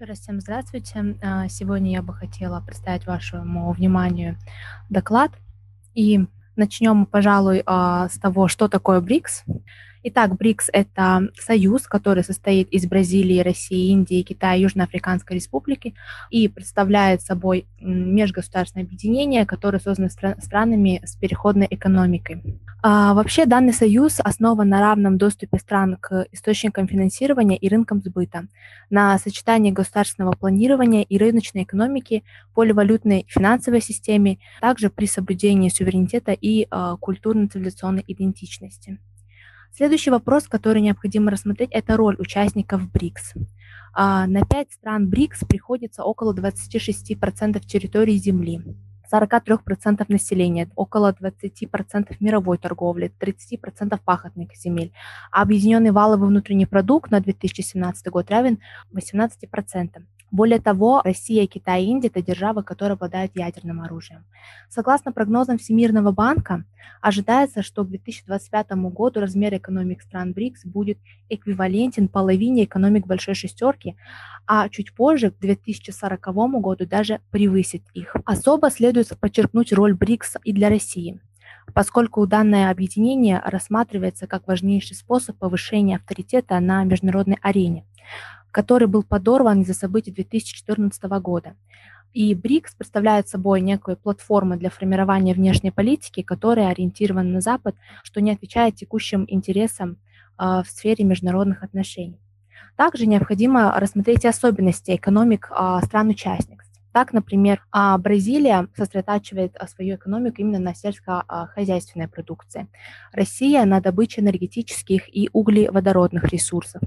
Раз всем здравствуйте. А, сегодня я бы хотела представить вашему вниманию доклад. И начнем пожалуй, а, с того, что такое БРИКС. Итак, БРИКС – это союз, который состоит из Бразилии, России, Индии, Китая, Южноафриканской республики и представляет собой межгосударственное объединение, которое создано странами с переходной экономикой. А, вообще данный союз основан на равном доступе стран к источникам финансирования и рынкам сбыта, на сочетании государственного планирования и рыночной экономики, поливалютной финансовой системе, также при соблюдении суверенитета и а, культурно-цивилизационной идентичности. Следующий вопрос, который необходимо рассмотреть, это роль участников БРИКС. А, на пять стран БРИКС приходится около 26% территории Земли. 43% населения, около 20% мировой торговли, 30% пахотных земель. А объединенный валовый внутренний продукт на 2017 год равен 18%. Более того, Россия, Китай и Индия – это державы, которые обладают ядерным оружием. Согласно прогнозам Всемирного банка, ожидается, что к 2025 году размер экономик стран БРИКС будет эквивалентен половине экономик Большой Шестерки, а чуть позже, к 2040 году, даже превысит их. Особо следует подчеркнуть роль БРИКС и для России поскольку данное объединение рассматривается как важнейший способ повышения авторитета на международной арене который был подорван из-за событий 2014 года. И БРИКС представляет собой некую платформу для формирования внешней политики, которая ориентирована на Запад, что не отвечает текущим интересам э, в сфере международных отношений. Также необходимо рассмотреть особенности экономик э, стран-участниц. Так, например, а, Бразилия сосредотачивает а, свою экономику именно на сельскохозяйственной продукции. Россия на добыче энергетических и углеводородных ресурсов.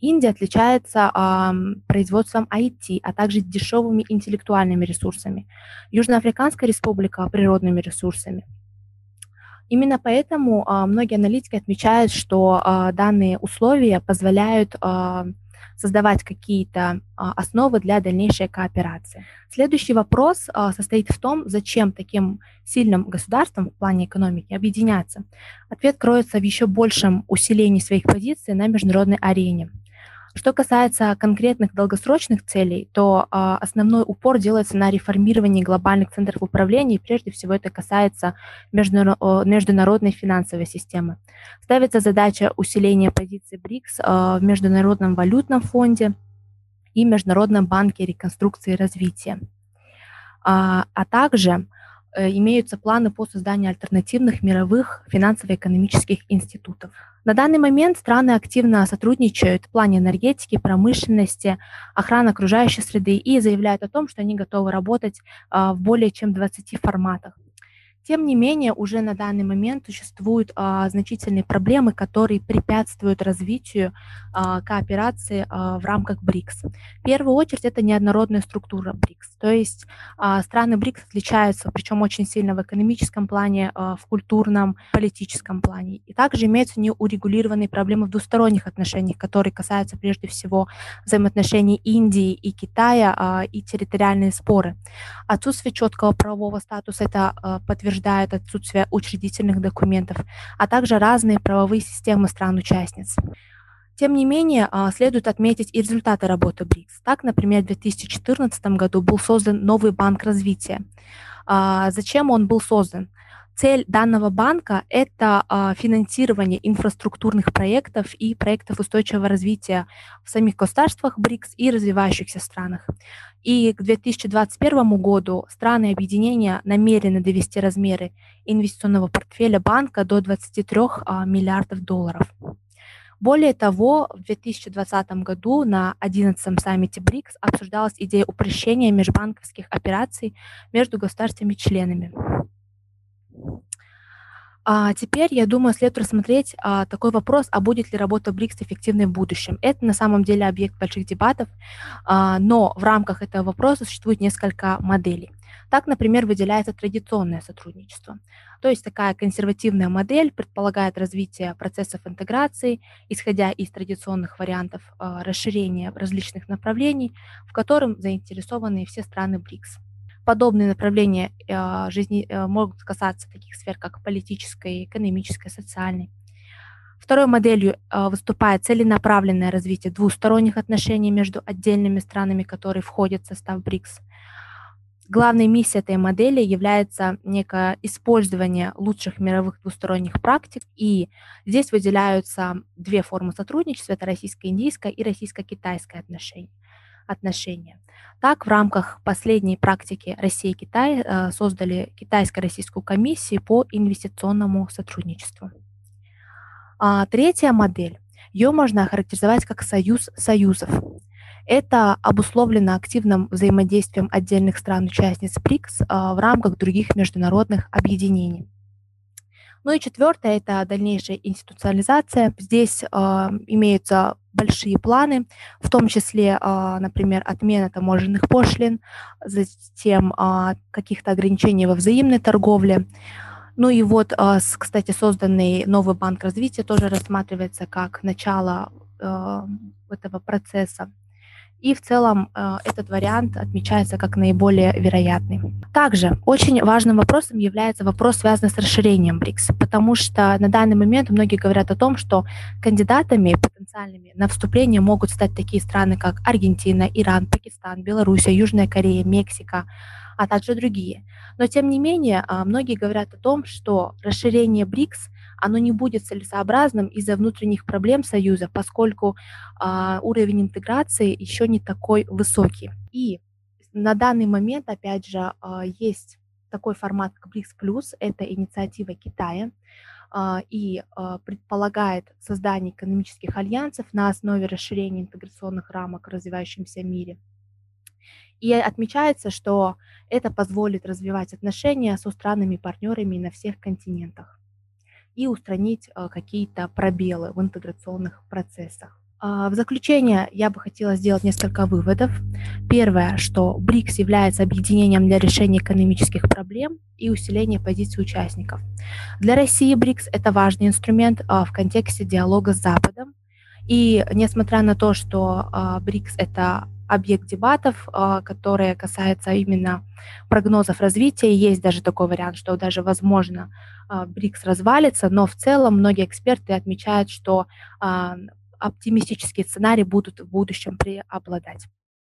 Индия отличается э, производством IT, а также дешевыми интеллектуальными ресурсами. Южноафриканская республика – природными ресурсами. Именно поэтому э, многие аналитики отмечают, что э, данные условия позволяют э, создавать какие-то основы для дальнейшей кооперации. Следующий вопрос состоит в том, зачем таким сильным государствам в плане экономики объединяться. Ответ кроется в еще большем усилении своих позиций на международной арене. Что касается конкретных долгосрочных целей, то э, основной упор делается на реформировании глобальных центров управления, и прежде всего это касается международной финансовой системы. Ставится задача усиления позиции БРИКС э, в Международном валютном фонде и Международном банке реконструкции и развития. А, а также имеются планы по созданию альтернативных мировых финансово-экономических институтов. На данный момент страны активно сотрудничают в плане энергетики, промышленности, охраны окружающей среды и заявляют о том, что они готовы работать а, в более чем 20 форматах. Тем не менее, уже на данный момент существуют а, значительные проблемы, которые препятствуют развитию а, кооперации а, в рамках БРИКС. В первую очередь, это неоднородная структура БРИКС. То есть а, страны БРИКС отличаются, причем очень сильно в экономическом плане, а, в культурном, политическом плане. И также имеются неурегулированные проблемы в двусторонних отношениях, которые касаются прежде всего взаимоотношений Индии и Китая а, и территориальные споры. Отсутствие четкого правового статуса это а, подтверждает подтверждают отсутствие учредительных документов, а также разные правовые системы стран-участниц. Тем не менее, а, следует отметить и результаты работы БРИКС. Так, например, в 2014 году был создан новый банк развития. А, зачем он был создан? Цель данного банка – это а, финансирование инфраструктурных проектов и проектов устойчивого развития в самих государствах БРИКС и развивающихся странах. И к 2021 году страны объединения намерены довести размеры инвестиционного портфеля банка до 23 а, миллиардов долларов. Более того, в 2020 году на 11-м саммите БРИКС обсуждалась идея упрощения межбанковских операций между государствами-членами. А теперь, я думаю, следует рассмотреть а, такой вопрос, а будет ли работа БРИКС эффективной в будущем. Это на самом деле объект больших дебатов, а, но в рамках этого вопроса существует несколько моделей. Так, например, выделяется традиционное сотрудничество. То есть такая консервативная модель предполагает развитие процессов интеграции, исходя из традиционных вариантов а, расширения различных направлений, в котором заинтересованы все страны БРИКС подобные направления э, жизни э, могут касаться таких сфер, как политической, экономической, социальной. Второй моделью э, выступает целенаправленное развитие двусторонних отношений между отдельными странами, которые входят в состав БРИКС. Главной миссией этой модели является некое использование лучших мировых двусторонних практик, и здесь выделяются две формы сотрудничества, это российско-индийское и российско-китайское отношение. Отношения. Так, в рамках последней практики России и Китай э, создали китайско-российскую комиссию по инвестиционному сотрудничеству. А третья модель, ее можно охарактеризовать как союз союзов. Это обусловлено активным взаимодействием отдельных стран-участниц БРИКС а, в рамках других международных объединений. Ну и четвертое – это дальнейшая институциализация. Здесь э, имеются большие планы, в том числе, э, например, отмена таможенных пошлин, затем э, каких-то ограничений во взаимной торговле. Ну и вот, э, кстати, созданный новый банк развития тоже рассматривается как начало э, этого процесса и в целом э, этот вариант отмечается как наиболее вероятный. Также очень важным вопросом является вопрос, связанный с расширением БРИКС, потому что на данный момент многие говорят о том, что кандидатами потенциальными на вступление могут стать такие страны, как Аргентина, Иран, Пакистан, Белоруссия, Южная Корея, Мексика, а также другие. Но тем не менее, э, многие говорят о том, что расширение БРИКС – оно не будет целесообразным из-за внутренних проблем Союза, поскольку а, уровень интеграции еще не такой высокий. И на данный момент, опять же, а, есть такой формат, как БРИКС+, это инициатива Китая, а, и а, предполагает создание экономических альянсов на основе расширения интеграционных рамок в развивающемся мире. И отмечается, что это позволит развивать отношения со странами-партнерами на всех континентах и устранить а, какие-то пробелы в интеграционных процессах. А, в заключение я бы хотела сделать несколько выводов. Первое, что БРИКС является объединением для решения экономических проблем и усиления позиций участников. Для России БРИКС – это важный инструмент а, в контексте диалога с Западом. И несмотря на то, что БРИКС – это объект дебатов, а, которые касаются именно прогнозов развития. Есть даже такой вариант, что даже, возможно, а, БРИКС развалится, но в целом многие эксперты отмечают, что а, оптимистические сценарии будут в будущем преобладать.